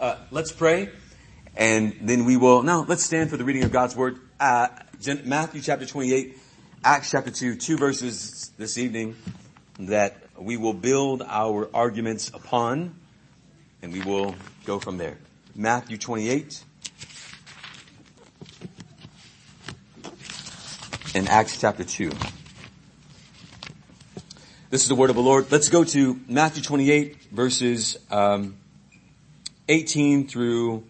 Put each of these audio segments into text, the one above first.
Uh, let's pray, and then we will. Now, let's stand for the reading of God's word. Uh, Matthew chapter 28, Acts chapter 2, two verses this evening that we will build our arguments upon, and we will go from there. Matthew 28 and Acts chapter 2. This is the word of the Lord. Let's go to Matthew 28 verses um, 18 through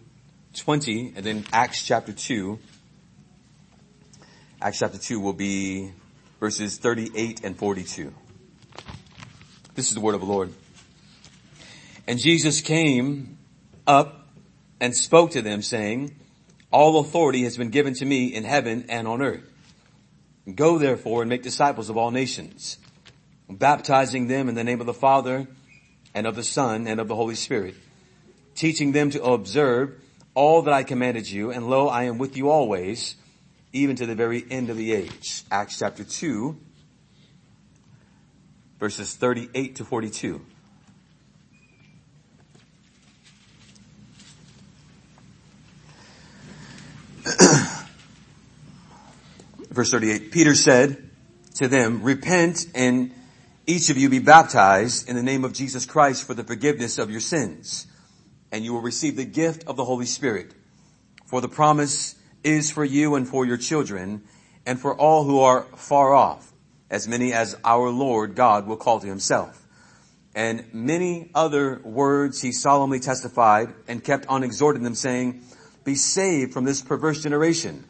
20 and then Acts chapter 2. Acts chapter 2 will be verses 38 and 42. This is the word of the Lord. And Jesus came up and spoke to them saying, all authority has been given to me in heaven and on earth. Go therefore and make disciples of all nations baptizing them in the name of the Father and of the Son and of the Holy Spirit, teaching them to observe all that I commanded you, and lo, I am with you always, even to the very end of the age. Acts chapter 2, verses 38 to 42. Verse 38, Peter said to them, repent and each of you be baptized in the name of Jesus Christ for the forgiveness of your sins, and you will receive the gift of the Holy Spirit. For the promise is for you and for your children, and for all who are far off, as many as our Lord God will call to himself. And many other words he solemnly testified and kept on exhorting them saying, be saved from this perverse generation.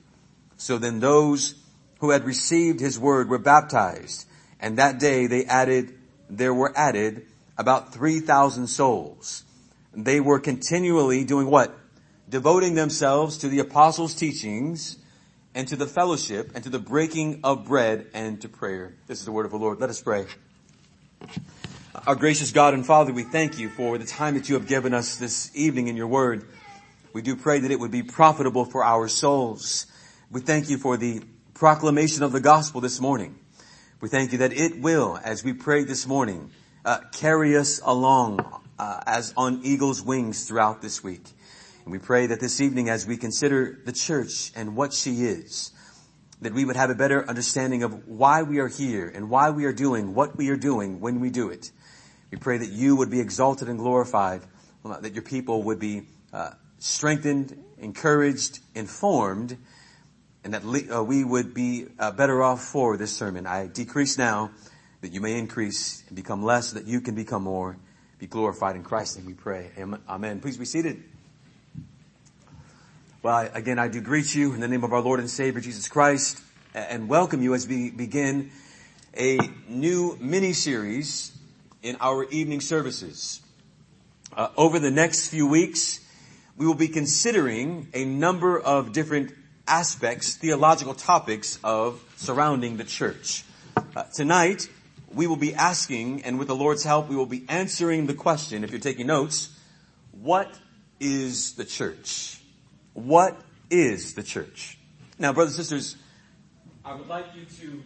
So then those who had received his word were baptized and that day they added, there were added about 3,000 souls. They were continually doing what? Devoting themselves to the apostles' teachings and to the fellowship and to the breaking of bread and to prayer. This is the word of the Lord. Let us pray. Our gracious God and Father, we thank you for the time that you have given us this evening in your word. We do pray that it would be profitable for our souls. We thank you for the proclamation of the gospel this morning. We thank you that it will, as we prayed this morning, uh, carry us along uh, as on eagle's wings throughout this week. And we pray that this evening, as we consider the church and what she is, that we would have a better understanding of why we are here and why we are doing what we are doing when we do it. We pray that you would be exalted and glorified, that your people would be uh, strengthened, encouraged, informed, and that uh, we would be uh, better off for this sermon. I decrease now that you may increase and become less that you can become more. Be glorified in Christ and we pray. Amen. Please be seated. Well, again, I do greet you in the name of our Lord and Savior Jesus Christ and welcome you as we begin a new mini series in our evening services. Uh, over the next few weeks, we will be considering a number of different aspects, theological topics of surrounding the church. Uh, tonight, we will be asking, and with the Lord's help, we will be answering the question, if you're taking notes, what is the church? What is the church? Now, brothers and sisters, I would like you to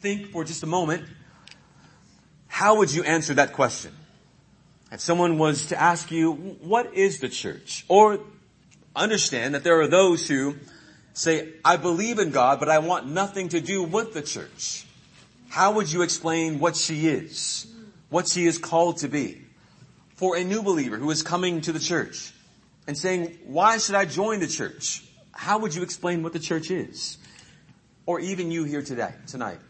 think for just a moment, how would you answer that question? If someone was to ask you, what is the church? Or understand that there are those who say, I believe in God, but I want nothing to do with the church. How would you explain what she is? What she is called to be? For a new believer who is coming to the church and saying, why should I join the church? How would you explain what the church is? Or even you here today, tonight.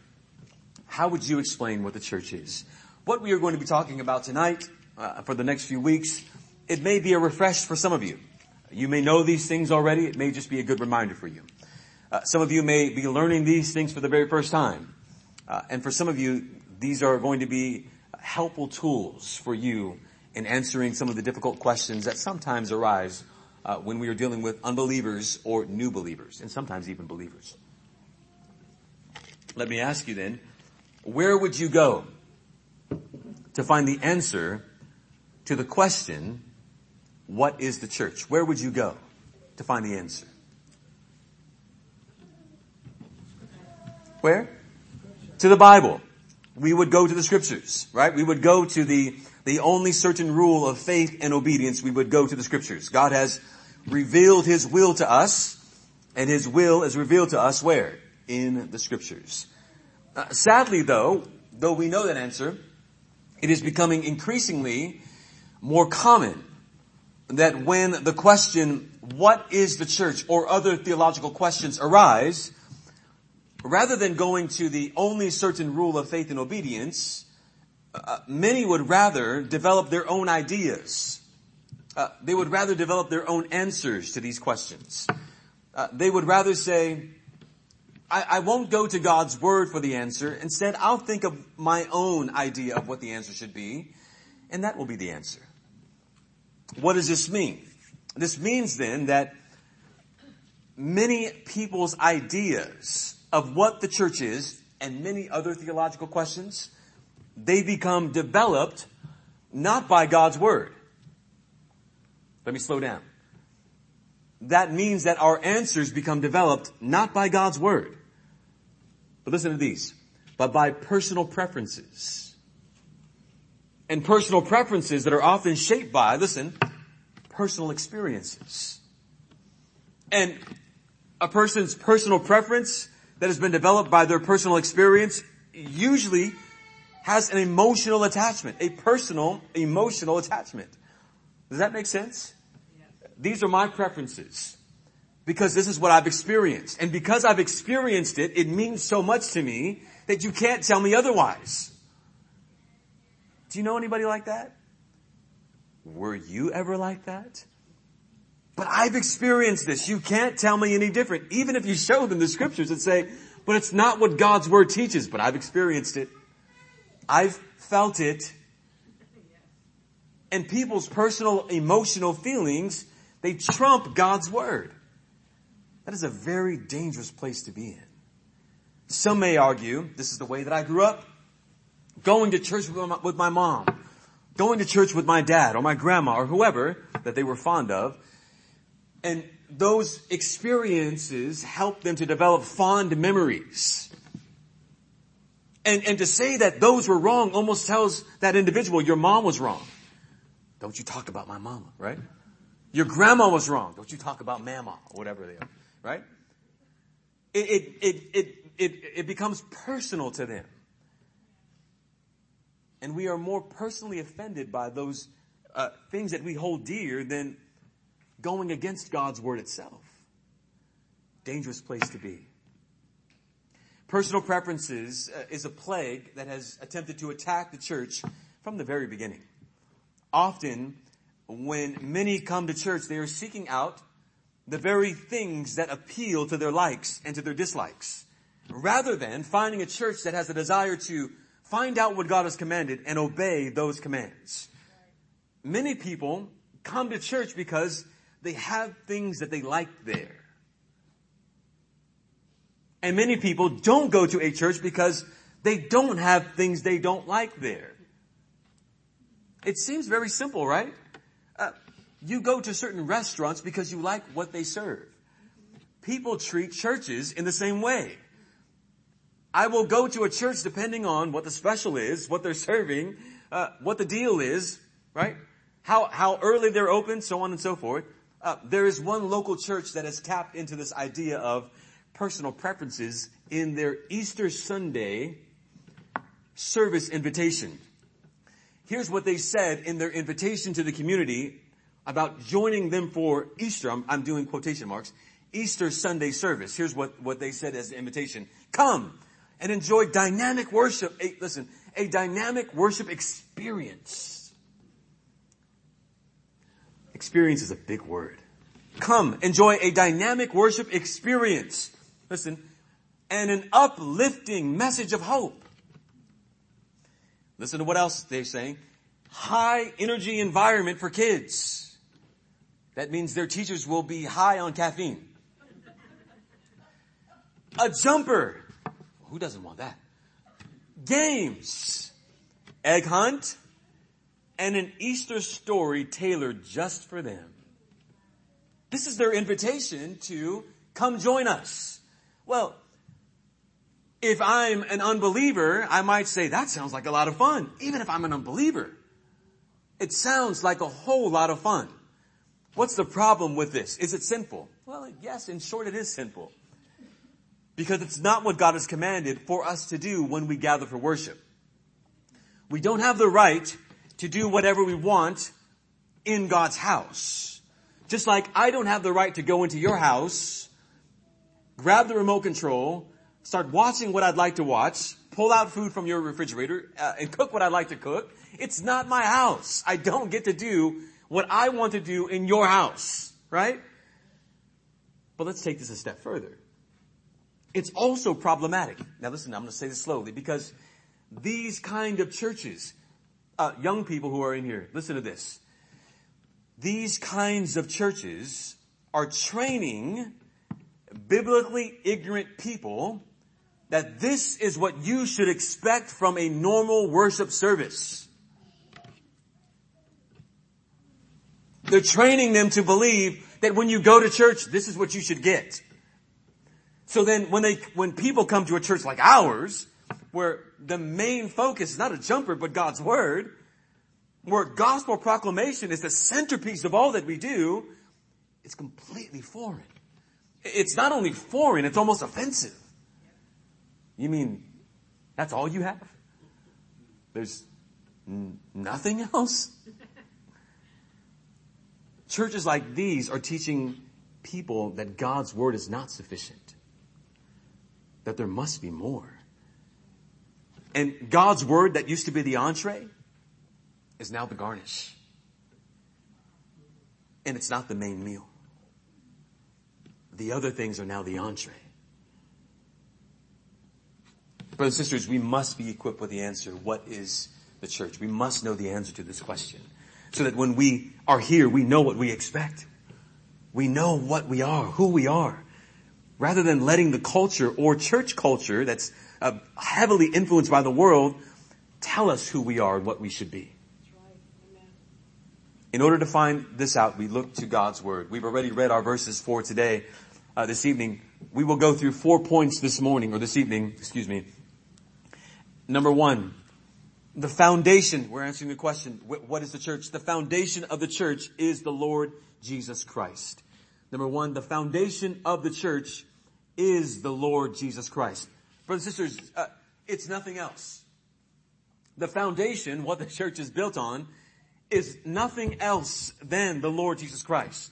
How would you explain what the church is? What we are going to be talking about tonight, uh, for the next few weeks, it may be a refresh for some of you. You may know these things already. It may just be a good reminder for you. Uh, some of you may be learning these things for the very first time. Uh, and for some of you, these are going to be helpful tools for you in answering some of the difficult questions that sometimes arise uh, when we are dealing with unbelievers or new believers, and sometimes even believers. Let me ask you then, where would you go to find the answer to the question, what is the church? Where would you go to find the answer? Where? To the Bible. We would go to the scriptures, right? We would go to the the only certain rule of faith and obedience, we would go to the scriptures. God has revealed His will to us, and His will is revealed to us where? In the scriptures. Uh, sadly though, though we know that answer, it is becoming increasingly more common that when the question, what is the church, or other theological questions arise, rather than going to the only certain rule of faith and obedience, uh, many would rather develop their own ideas. Uh, they would rather develop their own answers to these questions. Uh, they would rather say, I, I won't go to God's word for the answer. Instead, I'll think of my own idea of what the answer should be, and that will be the answer. What does this mean? This means then that many people's ideas of what the church is and many other theological questions, they become developed not by God's word. Let me slow down. That means that our answers become developed not by God's word. But listen to these. But by personal preferences. And personal preferences that are often shaped by, listen, personal experiences. And a person's personal preference that has been developed by their personal experience usually has an emotional attachment, a personal emotional attachment. Does that make sense? These are my preferences because this is what I've experienced. And because I've experienced it, it means so much to me that you can't tell me otherwise. Do you know anybody like that? Were you ever like that? But I've experienced this. You can't tell me any different. Even if you show them the scriptures and say, but it's not what God's word teaches, but I've experienced it. I've felt it. And people's personal emotional feelings, they trump God's word. That is a very dangerous place to be in. Some may argue, this is the way that I grew up, going to church with my, with my mom, going to church with my dad or my grandma or whoever that they were fond of. And those experiences help them to develop fond memories. And, and to say that those were wrong almost tells that individual, your mom was wrong. Don't you talk about my mama, right? Your grandma was wrong. Don't you talk about mama or whatever they are, right? It, it, it, it, it, becomes personal to them. And we are more personally offended by those uh, things that we hold dear than going against God's word itself. Dangerous place to be. Personal preferences uh, is a plague that has attempted to attack the church from the very beginning. Often, when many come to church, they are seeking out the very things that appeal to their likes and to their dislikes, rather than finding a church that has a desire to find out what God has commanded and obey those commands. Many people come to church because they have things that they like there. And many people don't go to a church because they don't have things they don't like there. It seems very simple, right? Uh, you go to certain restaurants because you like what they serve. People treat churches in the same way. I will go to a church depending on what the special is, what they're serving, uh, what the deal is, right? How, how early they're open, so on and so forth. Uh, there is one local church that has tapped into this idea of personal preferences in their Easter Sunday service invitation. Here's what they said in their invitation to the community about joining them for Easter. I'm, I'm doing quotation marks. Easter Sunday service. Here's what, what they said as the invitation. Come, and enjoy dynamic worship. A, listen, a dynamic worship experience. Experience is a big word. Come, enjoy a dynamic worship experience. Listen, and an uplifting message of hope. Listen to what else they're saying. High energy environment for kids. That means their teachers will be high on caffeine. A jumper who doesn't want that? Games, egg hunt, and an Easter story tailored just for them. This is their invitation to come join us. Well, if I'm an unbeliever, I might say, that sounds like a lot of fun, even if I'm an unbeliever. It sounds like a whole lot of fun. What's the problem with this? Is it sinful? Well, yes, in short, it is sinful. Because it's not what God has commanded for us to do when we gather for worship. We don't have the right to do whatever we want in God's house. Just like I don't have the right to go into your house, grab the remote control, start watching what I'd like to watch, pull out food from your refrigerator, uh, and cook what I'd like to cook. It's not my house. I don't get to do what I want to do in your house, right? But let's take this a step further. It's also problematic. Now listen, I'm going to say this slowly because these kind of churches, uh, young people who are in here, listen to this. These kinds of churches are training biblically ignorant people that this is what you should expect from a normal worship service. They're training them to believe that when you go to church, this is what you should get. So then when they, when people come to a church like ours, where the main focus is not a jumper, but God's Word, where gospel proclamation is the centerpiece of all that we do, it's completely foreign. It's not only foreign, it's almost offensive. You mean that's all you have? There's n- nothing else? Churches like these are teaching people that God's word is not sufficient. That there must be more. And God's word that used to be the entree is now the garnish. And it's not the main meal. The other things are now the entree. Brothers and sisters, we must be equipped with the answer. What is the church? We must know the answer to this question. So that when we are here, we know what we expect. We know what we are, who we are. Rather than letting the culture or church culture that's uh, heavily influenced by the world tell us who we are and what we should be. In order to find this out, we look to God's Word. We've already read our verses for today, uh, this evening. We will go through four points this morning, or this evening, excuse me, Number one, the foundation, we're answering the question, what is the church? The foundation of the church is the Lord Jesus Christ. Number one, the foundation of the church is the Lord Jesus Christ. Brothers and sisters, uh, it's nothing else. The foundation, what the church is built on, is nothing else than the Lord Jesus Christ.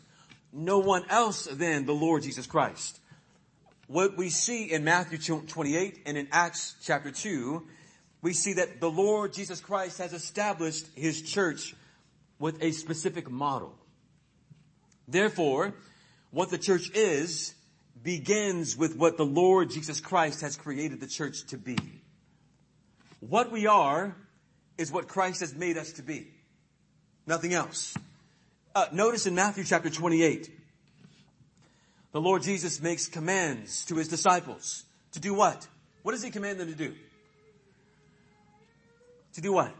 No one else than the Lord Jesus Christ. What we see in Matthew 28 and in Acts chapter 2 we see that the Lord Jesus Christ has established his church with a specific model. Therefore, what the church is begins with what the Lord Jesus Christ has created the church to be. What we are is what Christ has made us to be. Nothing else. Uh, notice in Matthew chapter 28, the Lord Jesus makes commands to his disciples to do what? What does he command them to do? To do what?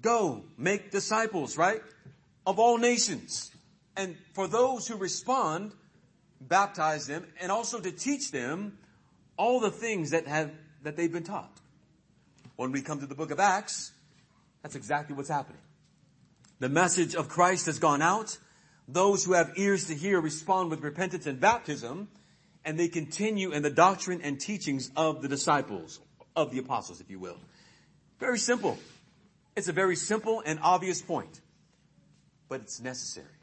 Go, make disciples, right? Of all nations. And for those who respond, baptize them and also to teach them all the things that have, that they've been taught. When we come to the book of Acts, that's exactly what's happening. The message of Christ has gone out. Those who have ears to hear respond with repentance and baptism, and they continue in the doctrine and teachings of the disciples, of the apostles, if you will. Very simple. It's a very simple and obvious point, but it's necessary.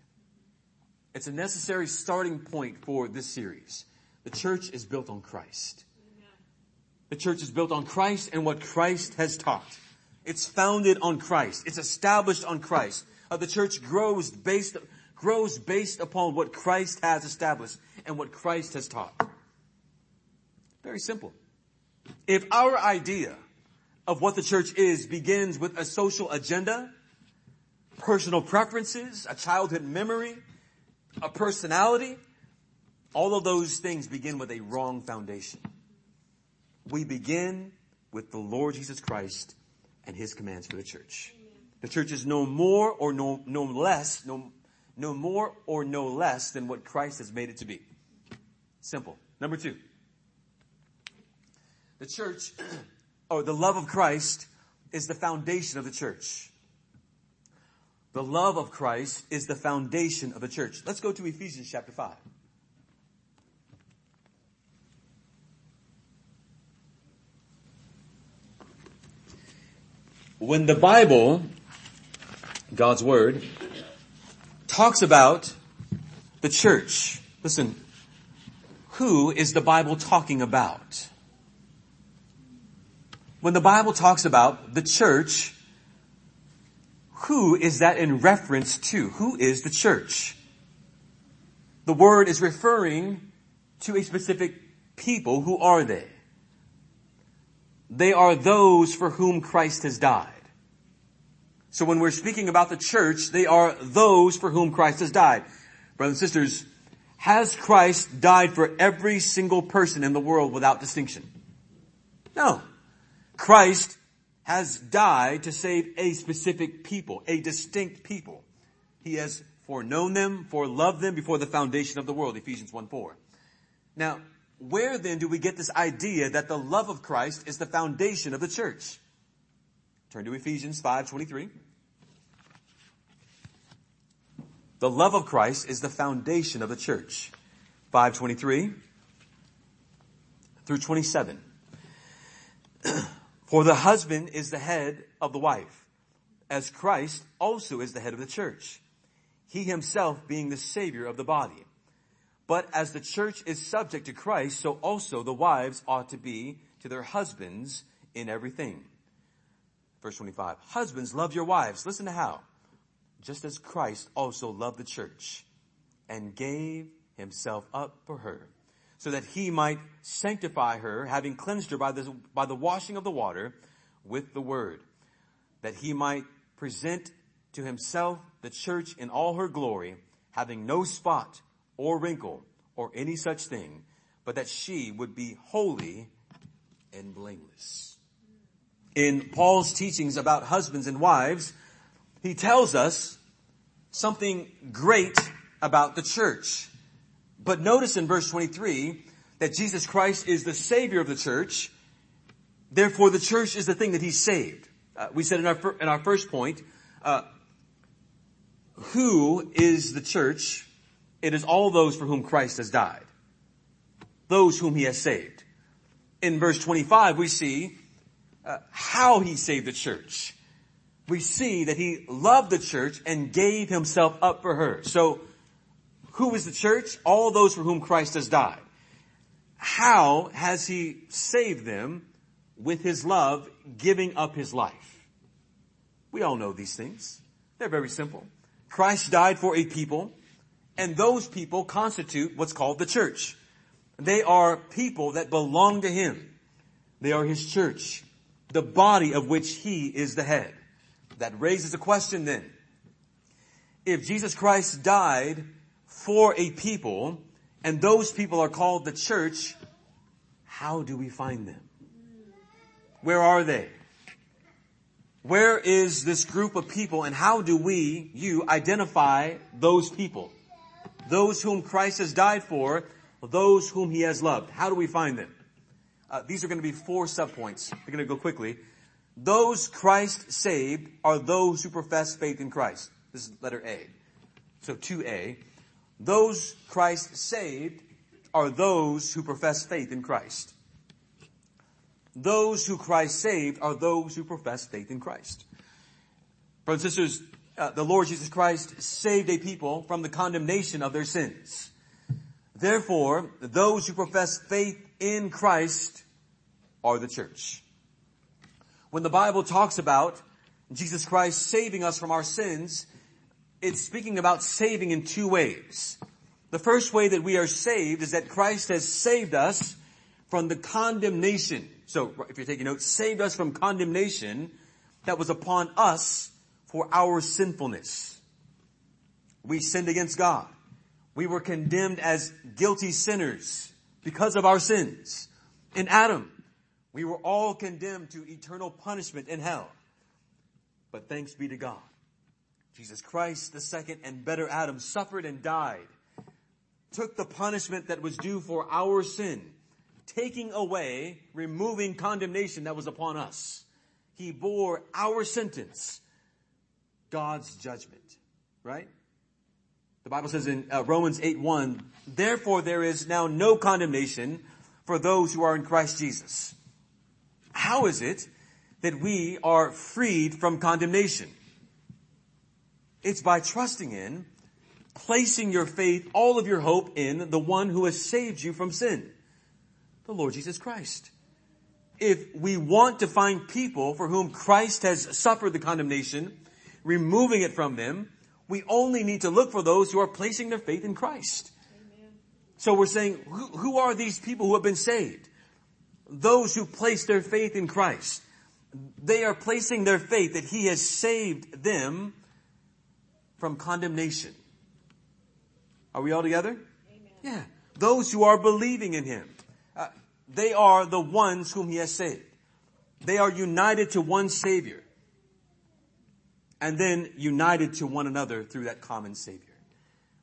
It's a necessary starting point for this series. The church is built on Christ. The church is built on Christ and what Christ has taught. It's founded on Christ. It's established on Christ. Uh, the church grows based, grows based upon what Christ has established and what Christ has taught. Very simple. If our idea of what the church is begins with a social agenda, personal preferences, a childhood memory, a personality. All of those things begin with a wrong foundation. We begin with the Lord Jesus Christ and his commands for the church. The church is no more or no, no less, no, no more or no less than what Christ has made it to be. Simple. Number two. The church or the love of Christ is the foundation of the church. The love of Christ is the foundation of the church. Let's go to Ephesians chapter 5. When the Bible, God's Word, talks about the church, listen, who is the Bible talking about? When the Bible talks about the church, who is that in reference to? Who is the church? The word is referring to a specific people. Who are they? They are those for whom Christ has died. So when we're speaking about the church, they are those for whom Christ has died. Brothers and sisters, has Christ died for every single person in the world without distinction? No. Christ has died to save a specific people, a distinct people. He has foreknown them, foreloved them before the foundation of the world, Ephesians 1 4. Now, where then do we get this idea that the love of Christ is the foundation of the church? Turn to Ephesians 5:23. The love of Christ is the foundation of the church. 523 through 27. For the husband is the head of the wife, as Christ also is the head of the church. He himself being the savior of the body. But as the church is subject to Christ, so also the wives ought to be to their husbands in everything. Verse 25. Husbands, love your wives. Listen to how. Just as Christ also loved the church and gave himself up for her so that he might sanctify her, having cleansed her by the, by the washing of the water with the word, that he might present to himself the church in all her glory, having no spot or wrinkle or any such thing, but that she would be holy and blameless. In Paul's teachings about husbands and wives, he tells us something great about the church. But notice in verse 23 that Jesus Christ is the Savior of the church. Therefore, the church is the thing that He saved. Uh, we said in our, in our first point, uh, who is the church? It is all those for whom Christ has died. Those whom He has saved. In verse 25, we see uh, how He saved the church. We see that He loved the church and gave Himself up for her. So, who is the church? All those for whom Christ has died. How has he saved them? With his love, giving up his life. We all know these things. They're very simple. Christ died for a people, and those people constitute what's called the church. They are people that belong to him. They are his church, the body of which he is the head. That raises a question then. If Jesus Christ died for a people, and those people are called the church, how do we find them? Where are they? Where is this group of people and how do we, you, identify those people? Those whom Christ has died for, those whom he has loved. How do we find them? Uh, these are going to be four subpoints. We're going to go quickly. Those Christ saved are those who profess faith in Christ. This is letter A. So 2A. Those Christ saved are those who profess faith in Christ. Those who Christ saved are those who profess faith in Christ. Brothers and sisters, uh, the Lord Jesus Christ saved a people from the condemnation of their sins. Therefore, those who profess faith in Christ are the church. When the Bible talks about Jesus Christ saving us from our sins, it's speaking about saving in two ways. The first way that we are saved is that Christ has saved us from the condemnation. So if you're taking notes, saved us from condemnation that was upon us for our sinfulness. We sinned against God. We were condemned as guilty sinners because of our sins. In Adam, we were all condemned to eternal punishment in hell. But thanks be to God. Jesus Christ, the second and better Adam, suffered and died, took the punishment that was due for our sin, taking away, removing condemnation that was upon us. He bore our sentence, God's judgment, right? The Bible says in uh, Romans 8 1, therefore there is now no condemnation for those who are in Christ Jesus. How is it that we are freed from condemnation? It's by trusting in, placing your faith, all of your hope in the one who has saved you from sin, the Lord Jesus Christ. If we want to find people for whom Christ has suffered the condemnation, removing it from them, we only need to look for those who are placing their faith in Christ. Amen. So we're saying, who, who are these people who have been saved? Those who place their faith in Christ. They are placing their faith that He has saved them from condemnation. Are we all together? Amen. Yeah. Those who are believing in Him. Uh, they are the ones whom He has saved. They are united to one Savior. And then united to one another through that common Savior.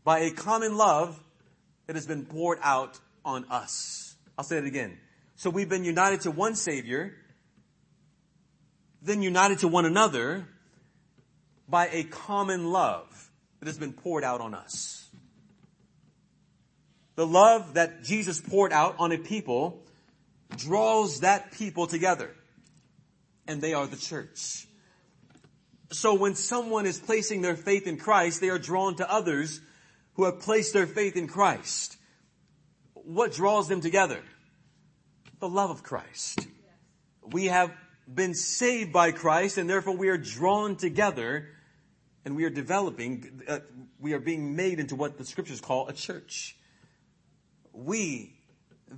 By a common love that has been poured out on us. I'll say it again. So we've been united to one Savior, then united to one another by a common love that has been poured out on us. The love that Jesus poured out on a people draws that people together. And they are the church. So when someone is placing their faith in Christ, they are drawn to others who have placed their faith in Christ. What draws them together? The love of Christ. We have been saved by Christ and therefore we are drawn together and we are developing, uh, we are being made into what the scriptures call a church. We,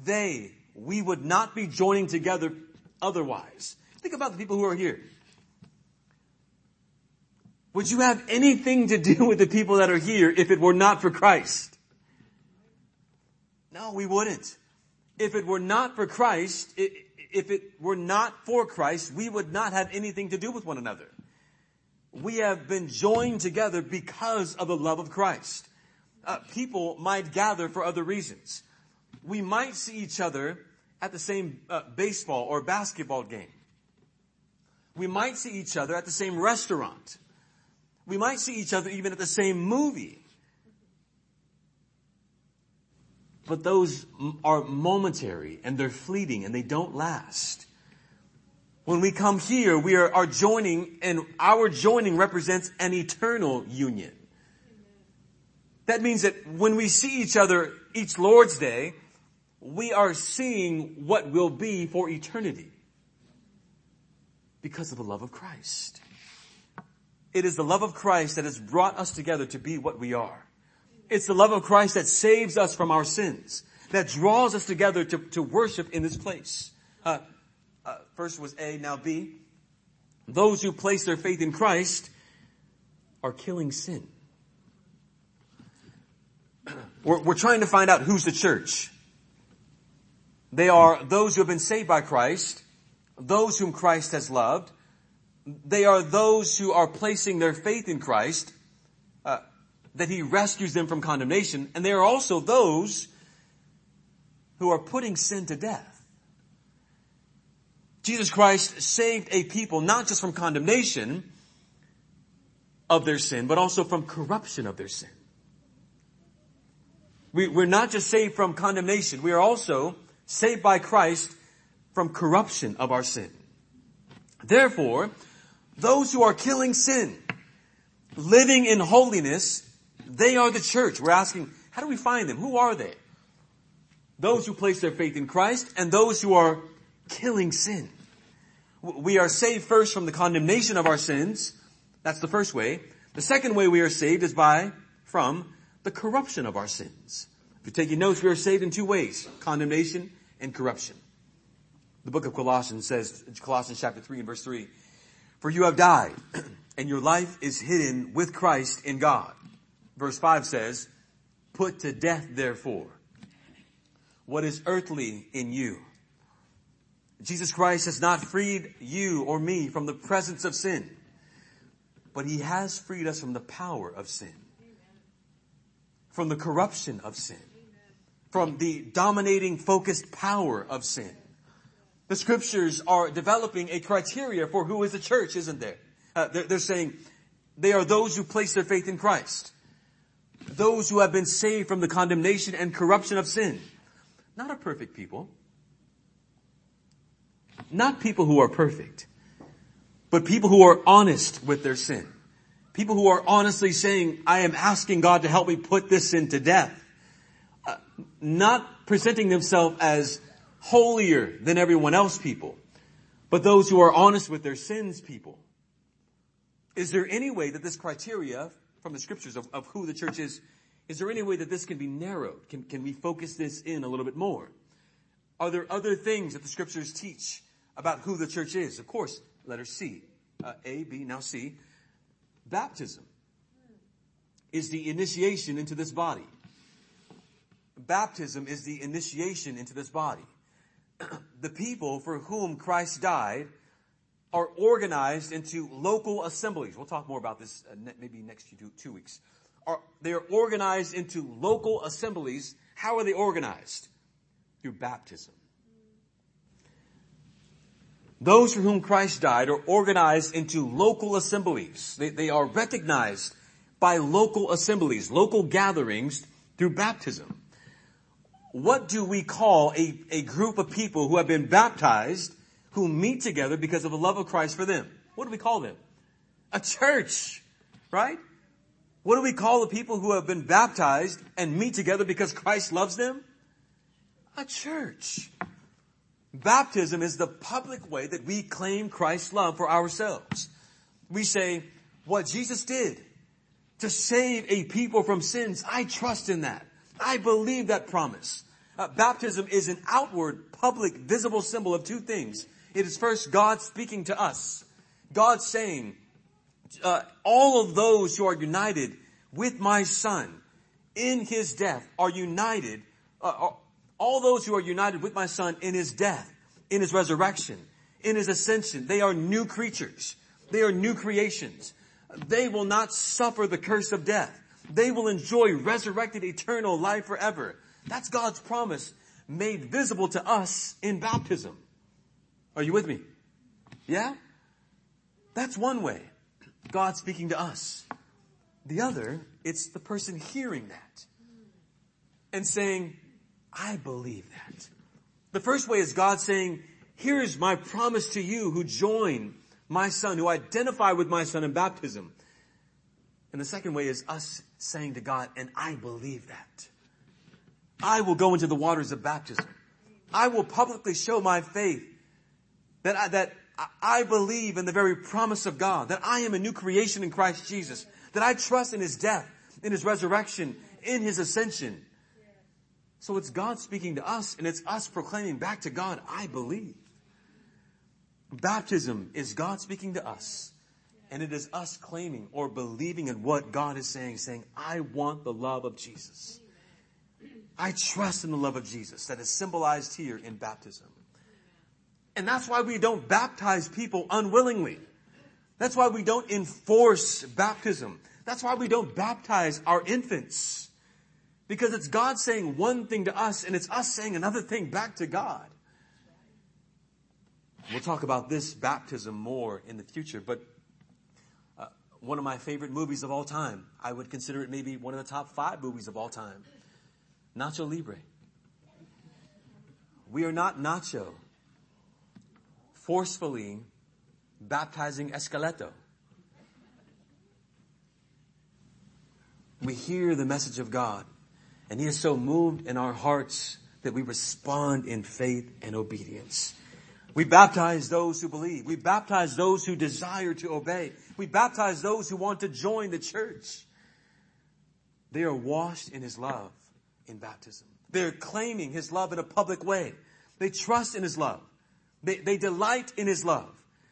they, we would not be joining together otherwise. Think about the people who are here. Would you have anything to do with the people that are here if it were not for Christ? No, we wouldn't. If it were not for Christ, if it were not for Christ, we would not have anything to do with one another. We have been joined together because of the love of Christ. Uh, people might gather for other reasons. We might see each other at the same uh, baseball or basketball game. We might see each other at the same restaurant. We might see each other even at the same movie. But those are momentary and they're fleeting and they don't last. When we come here, we are, are joining and our joining represents an eternal union. That means that when we see each other each Lord's Day, we are seeing what will be for eternity because of the love of Christ. It is the love of Christ that has brought us together to be what we are. It's the love of Christ that saves us from our sins, that draws us together to, to worship in this place. Uh, first was A, now B. Those who place their faith in Christ are killing sin. We're, we're trying to find out who's the church. They are those who have been saved by Christ, those whom Christ has loved, they are those who are placing their faith in Christ, uh, that He rescues them from condemnation, and they are also those who are putting sin to death. Jesus Christ saved a people not just from condemnation of their sin, but also from corruption of their sin. We, we're not just saved from condemnation, we are also saved by Christ from corruption of our sin. Therefore, those who are killing sin, living in holiness, they are the church. We're asking, how do we find them? Who are they? Those who place their faith in Christ and those who are killing sin. We are saved first from the condemnation of our sins. That's the first way. The second way we are saved is by, from the corruption of our sins. If you're taking notes, we are saved in two ways. Condemnation and corruption. The book of Colossians says, Colossians chapter 3 and verse 3, for you have died, and your life is hidden with Christ in God. Verse 5 says, Put to death, therefore, what is earthly in you. Jesus Christ has not freed you or me from the presence of sin, but he has freed us from the power of sin, from the corruption of sin, from the dominating focused power of sin. The scriptures are developing a criteria for who is the church, isn't there? Uh, they're, they're, saying They are those who place their faith in Christ. Those who have been saved from the condemnation and corruption of sin. Not a perfect people. Not people who are perfect, but people who are honest with their sin. People who are honestly saying, I am asking God to help me put this sin to death. Uh, not presenting themselves as holier than everyone else people, but those who are honest with their sins people. Is there any way that this criteria from the scriptures of, of who the church is, is there any way that this can be narrowed? Can, can we focus this in a little bit more? Are there other things that the scriptures teach about who the church is? Of course, letter C. Uh, A, B, now C. Baptism is the initiation into this body. Baptism is the initiation into this body. the people for whom Christ died are organized into local assemblies. We'll talk more about this uh, maybe next two, two weeks. Are, they are organized into local assemblies. How are they organized? Through baptism. Those for whom Christ died are organized into local assemblies. They, they are recognized by local assemblies, local gatherings through baptism. What do we call a, a group of people who have been baptized who meet together because of the love of Christ for them? What do we call them? A church, right? What do we call the people who have been baptized and meet together because Christ loves them? A church. Baptism is the public way that we claim Christ's love for ourselves. We say, what Jesus did to save a people from sins, I trust in that. I believe that promise. Uh, baptism is an outward, public, visible symbol of two things. It is first God speaking to us. God saying, uh, all of those who are united with my son in his death are united, uh, all those who are united with my son in his death, in his resurrection, in his ascension, they are new creatures. They are new creations. They will not suffer the curse of death. They will enjoy resurrected eternal life forever. That's God's promise made visible to us in baptism. Are you with me? Yeah? That's one way. God speaking to us. The other, it's the person hearing that and saying, I believe that. The first way is God saying, here's my promise to you who join my son, who identify with my son in baptism. And the second way is us saying to God, and I believe that. I will go into the waters of baptism. I will publicly show my faith that I, that I believe in the very promise of God, that I am a new creation in Christ Jesus, that I trust in his death, in his resurrection, in his ascension. So it's God speaking to us and it's us proclaiming back to God, I believe. Baptism is God speaking to us and it is us claiming or believing in what God is saying, saying, I want the love of Jesus. I trust in the love of Jesus that is symbolized here in baptism. And that's why we don't baptize people unwillingly. That's why we don't enforce baptism. That's why we don't baptize our infants. Because it's God saying one thing to us and it's us saying another thing back to God. We'll talk about this baptism more in the future, but uh, one of my favorite movies of all time, I would consider it maybe one of the top five movies of all time. Nacho Libre. We are not Nacho forcefully baptizing Esqueleto. We hear the message of God. And he is so moved in our hearts that we respond in faith and obedience. We baptize those who believe. We baptize those who desire to obey. We baptize those who want to join the church. They are washed in his love in baptism. They're claiming his love in a public way. They trust in his love. They, they delight in his love.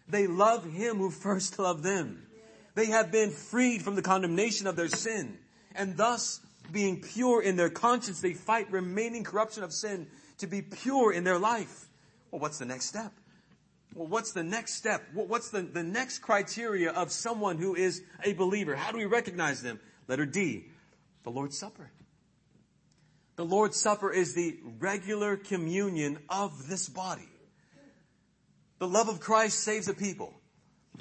They love him who first loved them. They have been freed from the condemnation of their sin and thus being pure in their conscience, they fight remaining corruption of sin to be pure in their life. Well, what's the next step? Well, what's the next step? What's the, the next criteria of someone who is a believer? How do we recognize them? Letter D, the Lord's Supper. The Lord's Supper is the regular communion of this body. The love of Christ saves a people.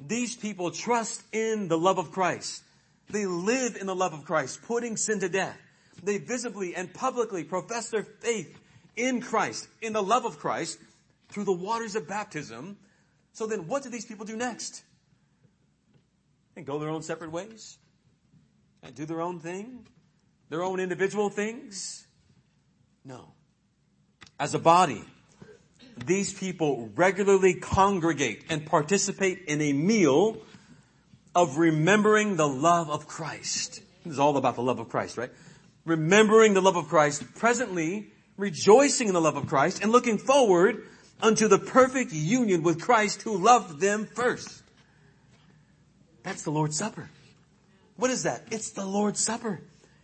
These people trust in the love of Christ. They live in the love of Christ, putting sin to death. They visibly and publicly profess their faith in Christ, in the love of Christ, through the waters of baptism. So then what do these people do next? They go their own separate ways and do their own thing, their own individual things. No. As a body, these people regularly congregate and participate in a meal of remembering the love of Christ. This is all about the love of Christ, right? Remembering the love of Christ, presently rejoicing in the love of Christ and looking forward unto the perfect union with Christ who loved them first. That's the Lord's Supper. What is that? It's the Lord's Supper.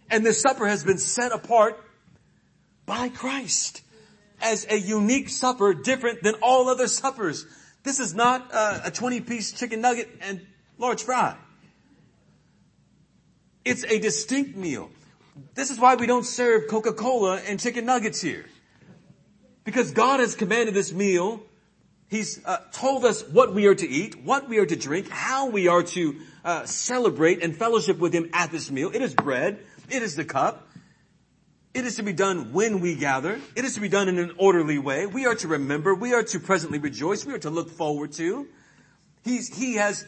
And this supper has been set apart by Christ as a unique supper different than all other suppers. This is not uh, a 20 piece chicken nugget and large fry. It's a distinct meal. This is why we don't serve Coca-Cola and chicken nuggets here. Because God has commanded this meal. He's uh, told us what we are to eat, what we are to drink, how we are to uh, celebrate and fellowship with Him at this meal. It is bread. It is the cup. It is to be done when we gather. It is to be done in an orderly way. We are to remember. We are to presently rejoice. We are to look forward to. He's, he has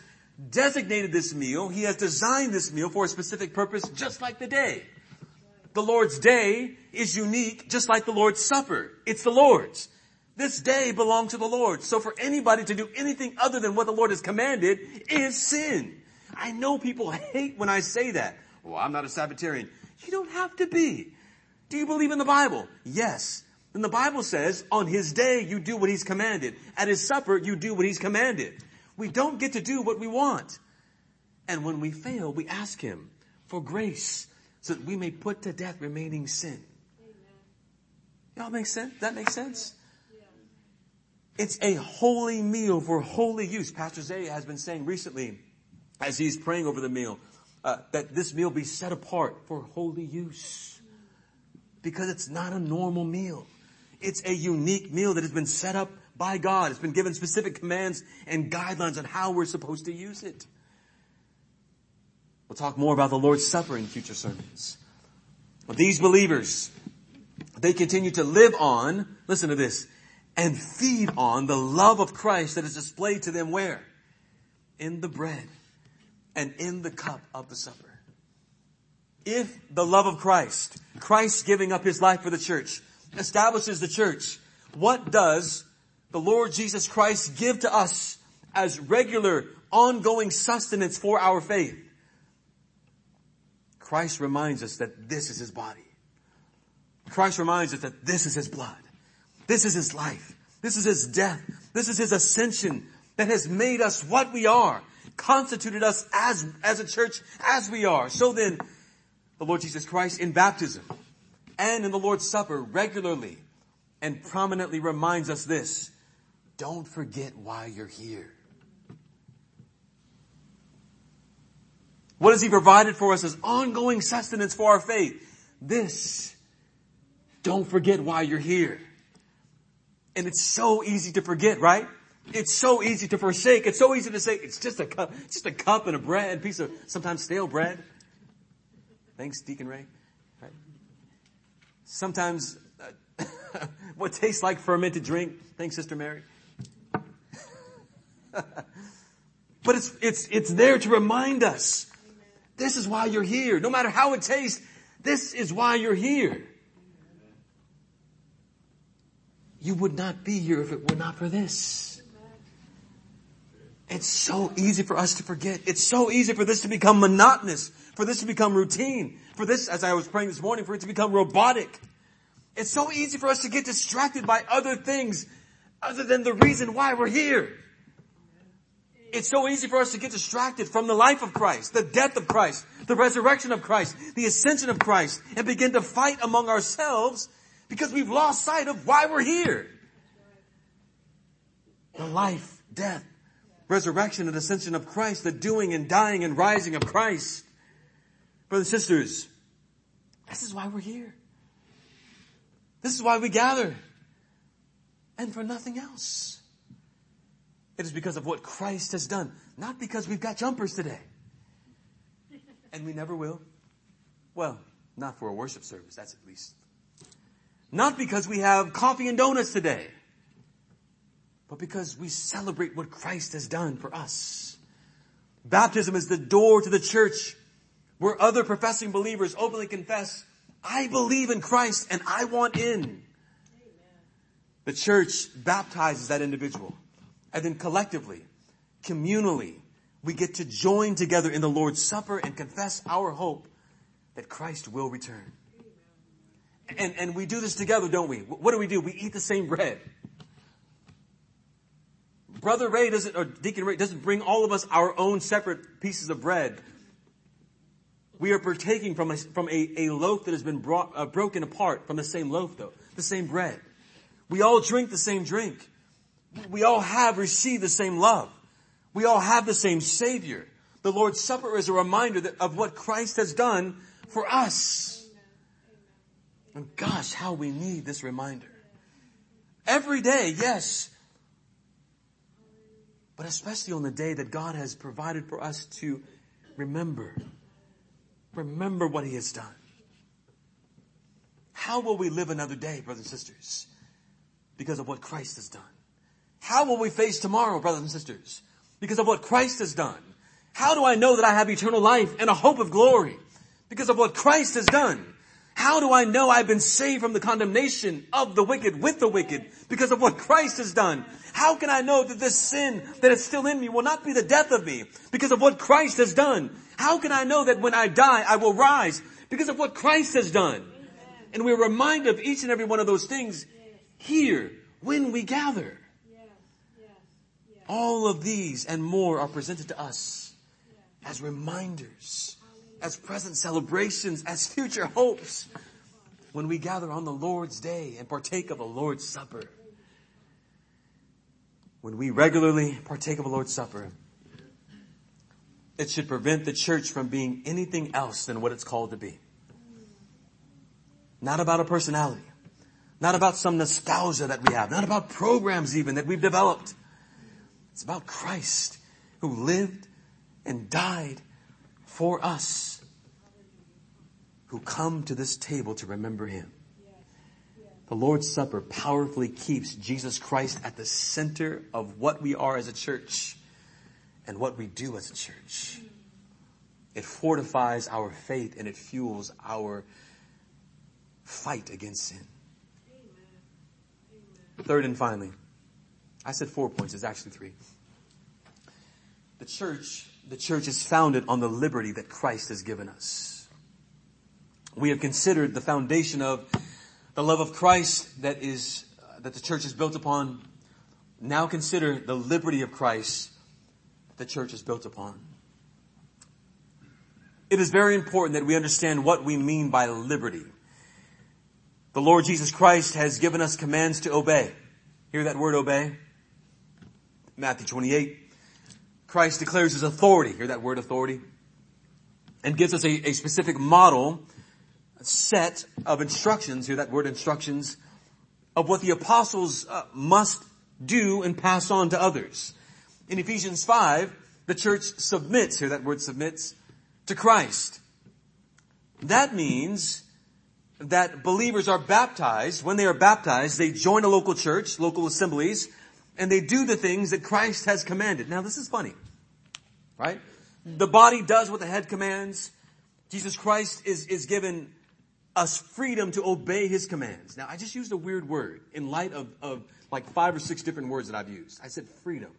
designated this meal. He has designed this meal for a specific purpose, just like the day. The Lord's day is unique, just like the Lord's supper. It's the Lord's. This day belongs to the Lord. So for anybody to do anything other than what the Lord has commanded is sin. I know people hate when I say that. Well, I'm not a Sabbatarian. You don't have to be. Do you believe in the Bible? Yes. And the Bible says, on his day you do what he's commanded. At his supper you do what he's commanded. We don't get to do what we want. And when we fail, we ask him for grace so that we may put to death remaining sin. Y'all make sense? That makes sense? It's a holy meal for holy use. Pastor Zay has been saying recently, as he's praying over the meal, uh, that this meal be set apart for holy use because it's not a normal meal. It's a unique meal that has been set up by God. It's been given specific commands and guidelines on how we're supposed to use it. We'll talk more about the Lord's Supper in future sermons. But these believers, they continue to live on, listen to this, and feed on the love of Christ that is displayed to them where? In the bread and in the cup of the supper if the love of Christ, Christ giving up his life for the church, establishes the church, what does the Lord Jesus Christ give to us as regular, ongoing sustenance for our faith? Christ reminds us that this is his body. Christ reminds us that this is his blood. This is his life. This is his death. This is his ascension that has made us what we are, constituted us as, as a church as we are. So then, the Lord Jesus Christ in baptism and in the Lord's Supper regularly and prominently reminds us this. Don't forget why you're here. What has He provided for us as ongoing sustenance for our faith? This. Don't forget why you're here. And it's so easy to forget, right? It's so easy to forsake. It's so easy to say, it's just a cup, just a cup and a bread, piece of sometimes stale bread. Thanks, Deacon Ray. Right. Sometimes uh, what tastes like fermented drink. Thanks, Sister Mary. but it's, it's, it's there to remind us. This is why you're here. No matter how it tastes, this is why you're here. You would not be here if it were not for this. It's so easy for us to forget. It's so easy for this to become monotonous for this to become routine, for this, as I was praying this morning, for it to become robotic. It's so easy for us to get distracted by other things other than the reason why we're here. It's so easy for us to get distracted from the life of Christ, the death of Christ, the resurrection of Christ, the ascension of Christ, and begin to fight among ourselves because we've lost sight of why we're here. The life, death, resurrection and ascension of Christ, the doing and dying and rising of Christ. Brothers and sisters, this is why we're here. This is why we gather. And for nothing else. It is because of what Christ has done, not because we've got jumpers today. And we never will. Well, not for a worship service, that's at least. Not because we have coffee and donuts today, but because we celebrate what Christ has done for us. Baptism is the door to the church where other professing believers openly confess, I believe in Christ and I want in. The church baptizes that individual. And then collectively, communally, we get to join together in the Lord's Supper and confess our hope that Christ will return. And, and we do this together, don't we? What do we do? We eat the same bread. Brother Ray doesn't, or Deacon Ray doesn't bring all of us our own separate pieces of bread. We are partaking from a, from a, a loaf that has been brought, uh, broken apart from the same loaf though, the same bread. We all drink the same drink. We all have received the same love. We all have the same Savior. The Lord's Supper is a reminder that, of what Christ has done for us. And gosh, how we need this reminder. Every day, yes. But especially on the day that God has provided for us to remember. Remember what He has done. How will we live another day, brothers and sisters? because of what Christ has done. How will we face tomorrow, brothers and sisters? Because of what Christ has done. How do I know that I have eternal life and a hope of glory? Because of what Christ has done. How do I know I've been saved from the condemnation of the wicked with the wicked? Because of what Christ has done. How can I know that this sin that is still in me will not be the death of me? Because of what Christ has done. How can I know that when I die, I will rise? Because of what Christ has done. And we're reminded of each and every one of those things here when we gather. All of these and more are presented to us as reminders, as present celebrations, as future hopes when we gather on the Lord's day and partake of the Lord's Supper. When we regularly partake of the Lord's Supper, it should prevent the church from being anything else than what it's called to be. Not about a personality not about some nostalgia that we have. Not about programs even that we've developed. It's about Christ who lived and died for us who come to this table to remember him. The Lord's Supper powerfully keeps Jesus Christ at the center of what we are as a church and what we do as a church. It fortifies our faith and it fuels our fight against sin. Third and finally, I said four points, it's actually three. The church, the church is founded on the liberty that Christ has given us. We have considered the foundation of the love of Christ that is, uh, that the church is built upon. Now consider the liberty of Christ the church is built upon. It is very important that we understand what we mean by liberty. The Lord Jesus Christ has given us commands to obey. Hear that word obey? Matthew 28. Christ declares his authority. Hear that word authority? And gives us a, a specific model, a set of instructions, hear that word instructions, of what the apostles uh, must do and pass on to others. In Ephesians 5, the church submits, hear that word submits, to Christ. That means that believers are baptized. When they are baptized, they join a local church, local assemblies, and they do the things that Christ has commanded. Now this is funny, right? Mm. The body does what the head commands. Jesus Christ is, is given us freedom to obey his commands. Now I just used a weird word in light of, of like five or six different words that I've used. I said freedom.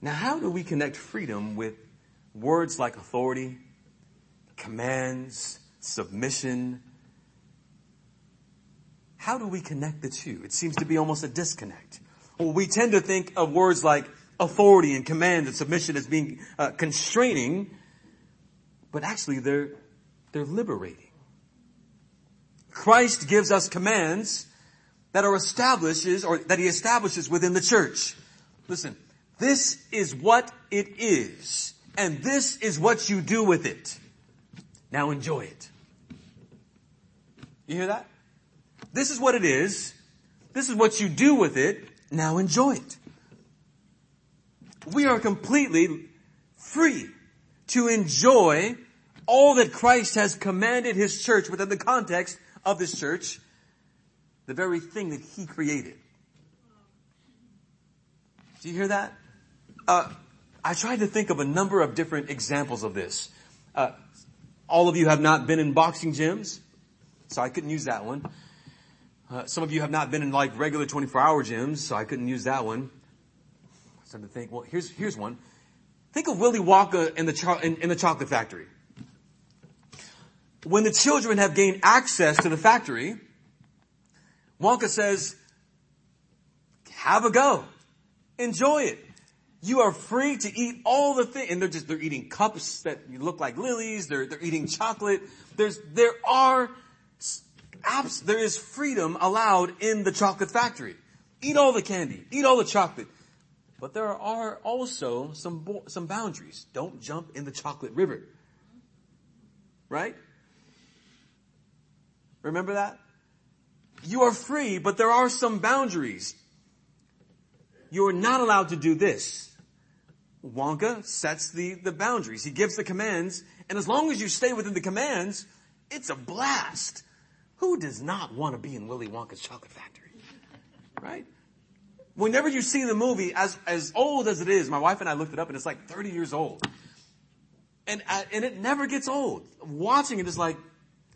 Now how do we connect freedom with words like authority, commands, submission. How do we connect the two? It seems to be almost a disconnect. Well, we tend to think of words like authority and command and submission as being uh, constraining, but actually they're, they're liberating. Christ gives us commands that are establishes or that he establishes within the church. Listen, this is what it is and this is what you do with it. Now enjoy it. You hear that? This is what it is. This is what you do with it. Now enjoy it. We are completely free to enjoy all that Christ has commanded His church within the context of this church, the very thing that He created. Do you hear that? Uh, I tried to think of a number of different examples of this. Uh, all of you have not been in boxing gyms, so I couldn't use that one. Uh, some of you have not been in like regular 24 hour gyms, so I couldn't use that one. I started to think, well, here's, here's one. Think of Willy Wonka in the, cho- in, in the chocolate factory. When the children have gained access to the factory, Wonka says, have a go. Enjoy it. You are free to eat all the things, and they're just, they're eating cups that look like lilies, they're, they're eating chocolate. There's, there are apps, there is freedom allowed in the chocolate factory. Eat all the candy, eat all the chocolate. But there are also some, some boundaries. Don't jump in the chocolate river. Right? Remember that? You are free, but there are some boundaries. You are not allowed to do this. Wonka sets the, the boundaries. He gives the commands, and as long as you stay within the commands, it's a blast. Who does not want to be in Willy Wonka's chocolate factory? Right? Whenever you see the movie, as, as old as it is, my wife and I looked it up and it's like 30 years old. And, I, and it never gets old. Watching it is like,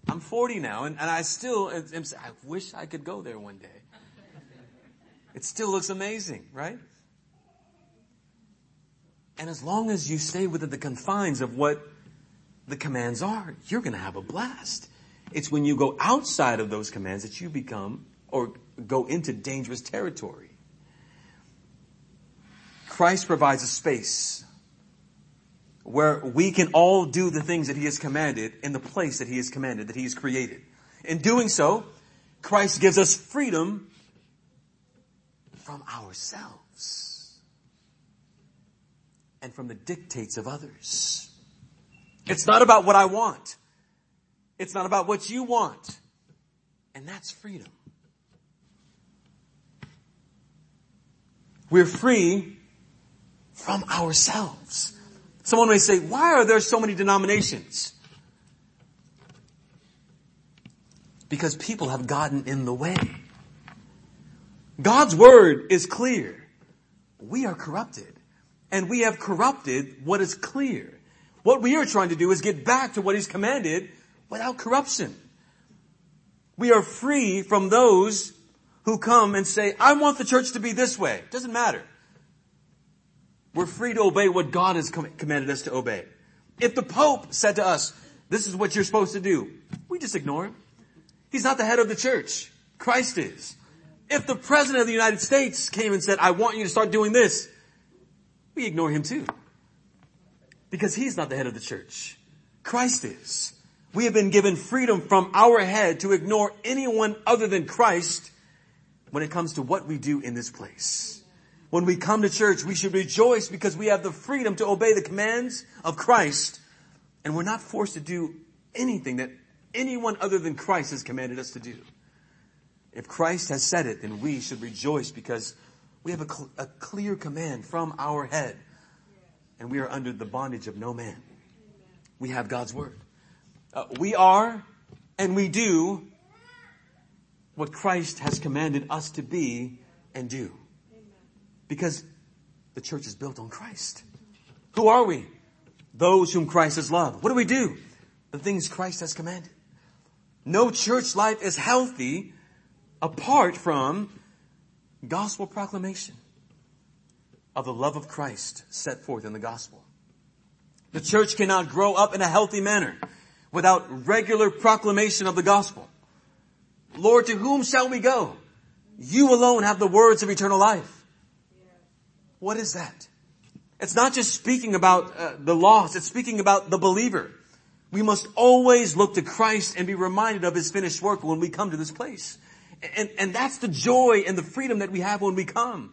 I'm 40 now and, and I still, am, I wish I could go there one day. It still looks amazing, right? And as long as you stay within the confines of what the commands are, you're going to have a blast. It's when you go outside of those commands that you become or go into dangerous territory. Christ provides a space where we can all do the things that he has commanded in the place that he has commanded, that he has created. In doing so, Christ gives us freedom from ourselves and from the dictates of others. It's not about what I want. It's not about what you want. And that's freedom. We're free from ourselves. Someone may say, why are there so many denominations? Because people have gotten in the way. God's word is clear. We are corrupted. And we have corrupted what is clear. What we are trying to do is get back to what He's commanded without corruption. We are free from those who come and say, I want the church to be this way. It doesn't matter. We're free to obey what God has com- commanded us to obey. If the Pope said to us, this is what you're supposed to do, we just ignore him. He's not the head of the church. Christ is. If the President of the United States came and said, I want you to start doing this, we ignore him too. Because he's not the head of the church. Christ is. We have been given freedom from our head to ignore anyone other than Christ when it comes to what we do in this place. When we come to church, we should rejoice because we have the freedom to obey the commands of Christ and we're not forced to do anything that anyone other than Christ has commanded us to do. If Christ has said it, then we should rejoice because we have a, cl- a clear command from our head and we are under the bondage of no man. We have God's word. Uh, we are and we do what Christ has commanded us to be and do. Because the church is built on Christ. Who are we? Those whom Christ has loved. What do we do? The things Christ has commanded. No church life is healthy apart from gospel proclamation of the love of Christ set forth in the gospel. The church cannot grow up in a healthy manner without regular proclamation of the gospel. Lord, to whom shall we go? You alone have the words of eternal life. What is that? It's not just speaking about uh, the lost, it's speaking about the believer. We must always look to Christ and be reminded of his finished work when we come to this place. And, and that's the joy and the freedom that we have when we come.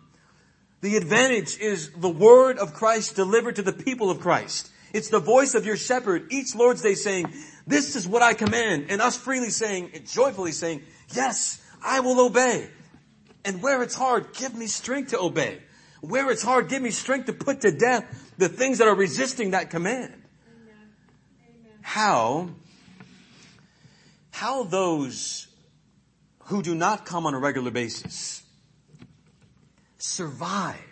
The advantage is the word of Christ delivered to the people of Christ. It's the voice of your shepherd each Lord's Day saying, this is what I command. And us freely saying, joyfully saying, yes, I will obey. And where it's hard, give me strength to obey. Where it's hard, give me strength to put to death the things that are resisting that command. How, how those who do not come on a regular basis survive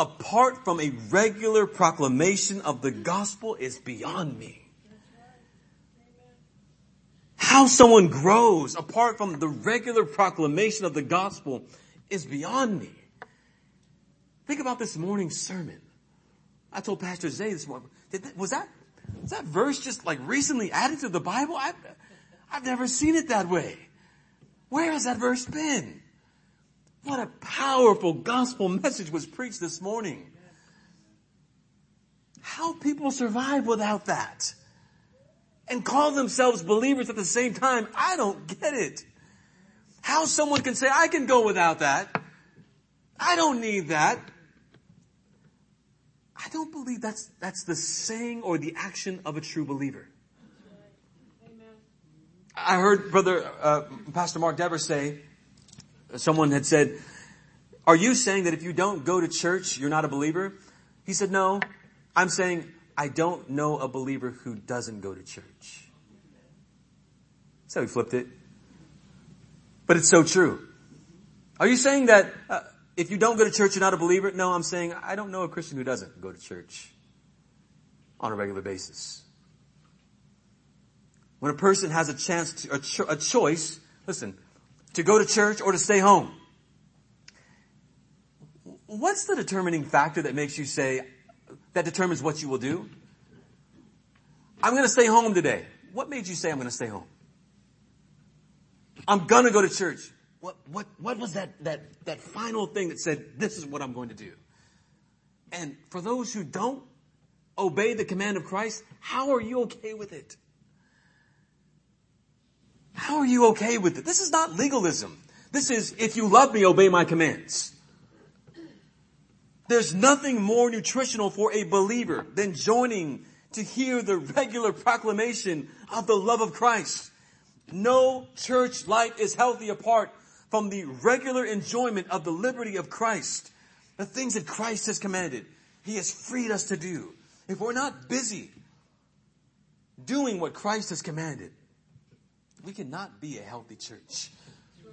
apart from a regular proclamation of the gospel is beyond me. How someone grows apart from the regular proclamation of the gospel is beyond me. Think about this morning's sermon. I told Pastor Zay this morning, was that, was that verse just like recently added to the Bible? I've, I've never seen it that way. Where has that verse been? What a powerful gospel message was preached this morning. How people survive without that and call themselves believers at the same time, I don't get it. How someone can say, I can go without that. I don't need that. I don't believe that's, that's the saying or the action of a true believer. I heard brother, uh, Pastor Mark Dever say, someone had said, are you saying that if you don't go to church, you're not a believer? He said, no, I'm saying I don't know a believer who doesn't go to church. So he flipped it. But it's so true. Are you saying that uh, if you don't go to church, you're not a believer? No, I'm saying I don't know a Christian who doesn't go to church on a regular basis. When a person has a chance to, a, cho- a choice, listen, to go to church or to stay home. What's the determining factor that makes you say, that determines what you will do? I'm going to stay home today. What made you say I'm going to stay home? I'm going to go to church. What, what, what was that, that, that final thing that said, this is what I'm going to do? And for those who don't obey the command of Christ, how are you okay with it? How are you okay with it? This is not legalism. This is, if you love me, obey my commands. There's nothing more nutritional for a believer than joining to hear the regular proclamation of the love of Christ. No church life is healthy apart from the regular enjoyment of the liberty of Christ. The things that Christ has commanded. He has freed us to do. If we're not busy doing what Christ has commanded, we cannot be a healthy church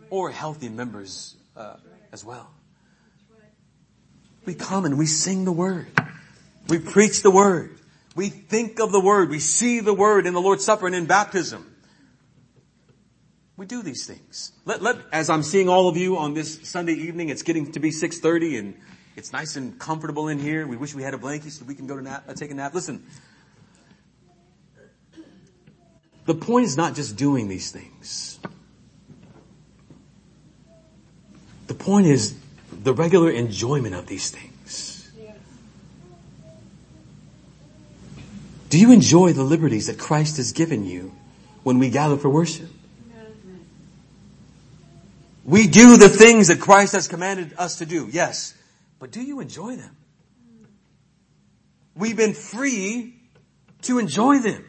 or healthy members uh, as well. We come and we sing the word. We preach the word. We think of the word. We see the word in the Lord's Supper and in baptism. We do these things. Let, let, as I'm seeing all of you on this Sunday evening, it's getting to be 6.30 and it's nice and comfortable in here. We wish we had a blanket so we can go to nap, uh, take a nap. Listen, The point is not just doing these things. The point is the regular enjoyment of these things. Do you enjoy the liberties that Christ has given you when we gather for worship? We do the things that Christ has commanded us to do, yes. But do you enjoy them? We've been free to enjoy them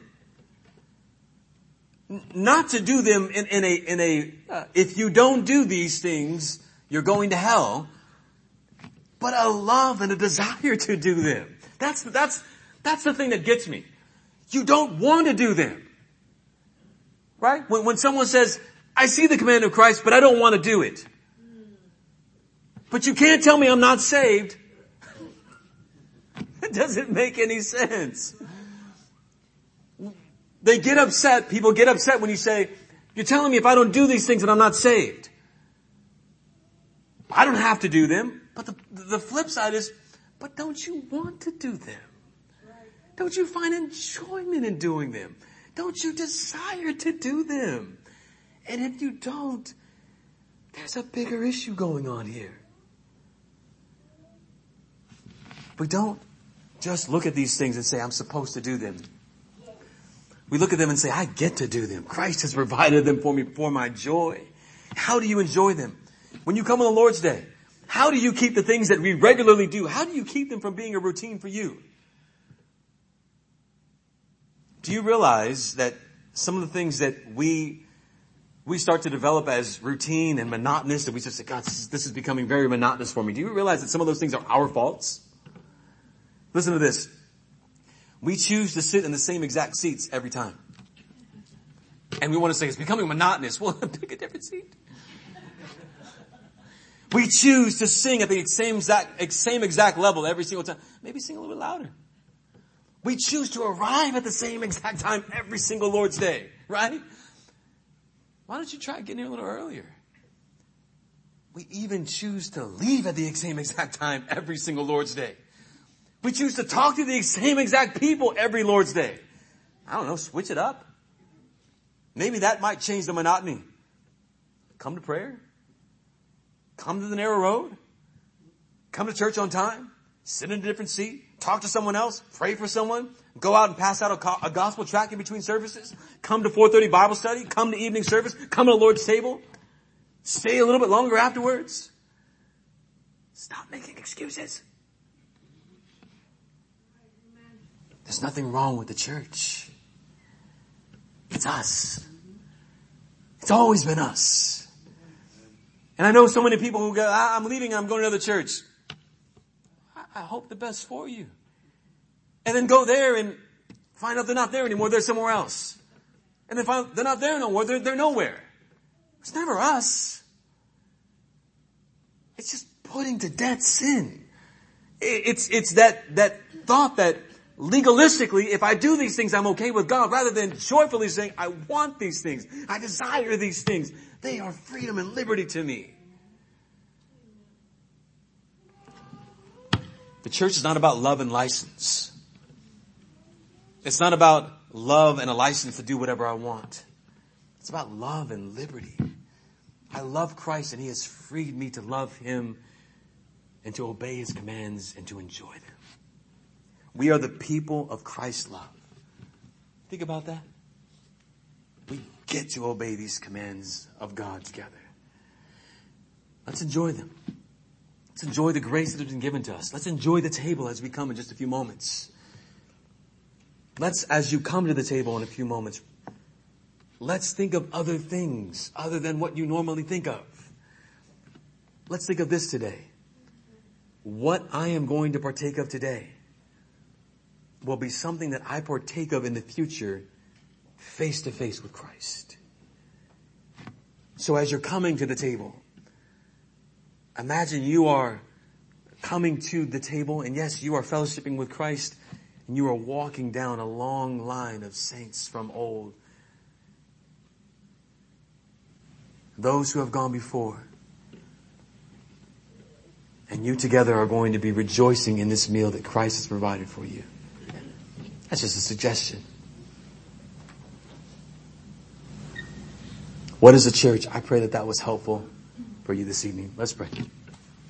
not to do them in, in a, in a, uh, if you don't do these things, you're going to hell, but a love and a desire to do them. That's, that's, that's the thing that gets me. You don't want to do them. Right? When, when someone says, I see the command of Christ, but I don't want to do it. But you can't tell me I'm not saved. it doesn't make any sense. They get upset, people get upset when you say, you're telling me if I don't do these things that I'm not saved. I don't have to do them. But the, the flip side is, but don't you want to do them? Don't you find enjoyment in doing them? Don't you desire to do them? And if you don't, there's a bigger issue going on here. We don't just look at these things and say, I'm supposed to do them. We look at them and say, I get to do them. Christ has provided them for me for my joy. How do you enjoy them? When you come on the Lord's Day, how do you keep the things that we regularly do? How do you keep them from being a routine for you? Do you realize that some of the things that we we start to develop as routine and monotonous and we just say, God, this is, this is becoming very monotonous for me. Do you realize that some of those things are our faults? Listen to this. We choose to sit in the same exact seats every time. And we want to say it's becoming monotonous. Well, pick a different seat. We choose to sing at the same exact, same exact level every single time. Maybe sing a little bit louder. We choose to arrive at the same exact time every single Lord's Day, right? Why don't you try getting here a little earlier? We even choose to leave at the same exact time every single Lord's Day. We choose to talk to the same exact people every Lord's Day. I don't know, switch it up. Maybe that might change the monotony. Come to prayer. Come to the narrow road. Come to church on time. Sit in a different seat. Talk to someone else. Pray for someone. Go out and pass out a, a gospel tract in between services. Come to 4.30 Bible study. Come to evening service. Come to the Lord's table. Stay a little bit longer afterwards. Stop making excuses. There's nothing wrong with the church. It's us. It's always been us. And I know so many people who go, I'm leaving, I'm going to another church. I hope the best for you. And then go there and find out they're not there anymore, they're somewhere else. And then find they're not there no more, they're, they're nowhere. It's never us. It's just putting to death sin. It's, it's that, that thought that legalistically, if I do these things, I'm okay with God, rather than joyfully saying, I want these things. I desire these things. They are freedom and liberty to me. The church is not about love and license. It's not about love and a license to do whatever I want. It's about love and liberty. I love Christ and He has freed me to love Him and to obey His commands and to enjoy them. We are the people of Christ's love. Think about that. We get to obey these commands of God together. Let's enjoy them. Let's enjoy the grace that has been given to us. Let's enjoy the table as we come in just a few moments. Let's, as you come to the table in a few moments, let's think of other things other than what you normally think of. Let's think of this today. What I am going to partake of today will be something that I partake of in the future face to face with Christ. So as you're coming to the table, imagine you are coming to the table and yes, you are fellowshipping with Christ and you are walking down a long line of saints from old. Those who have gone before. And you together are going to be rejoicing in this meal that Christ has provided for you. That's just a suggestion. What is the church? I pray that that was helpful for you this evening. Let's pray.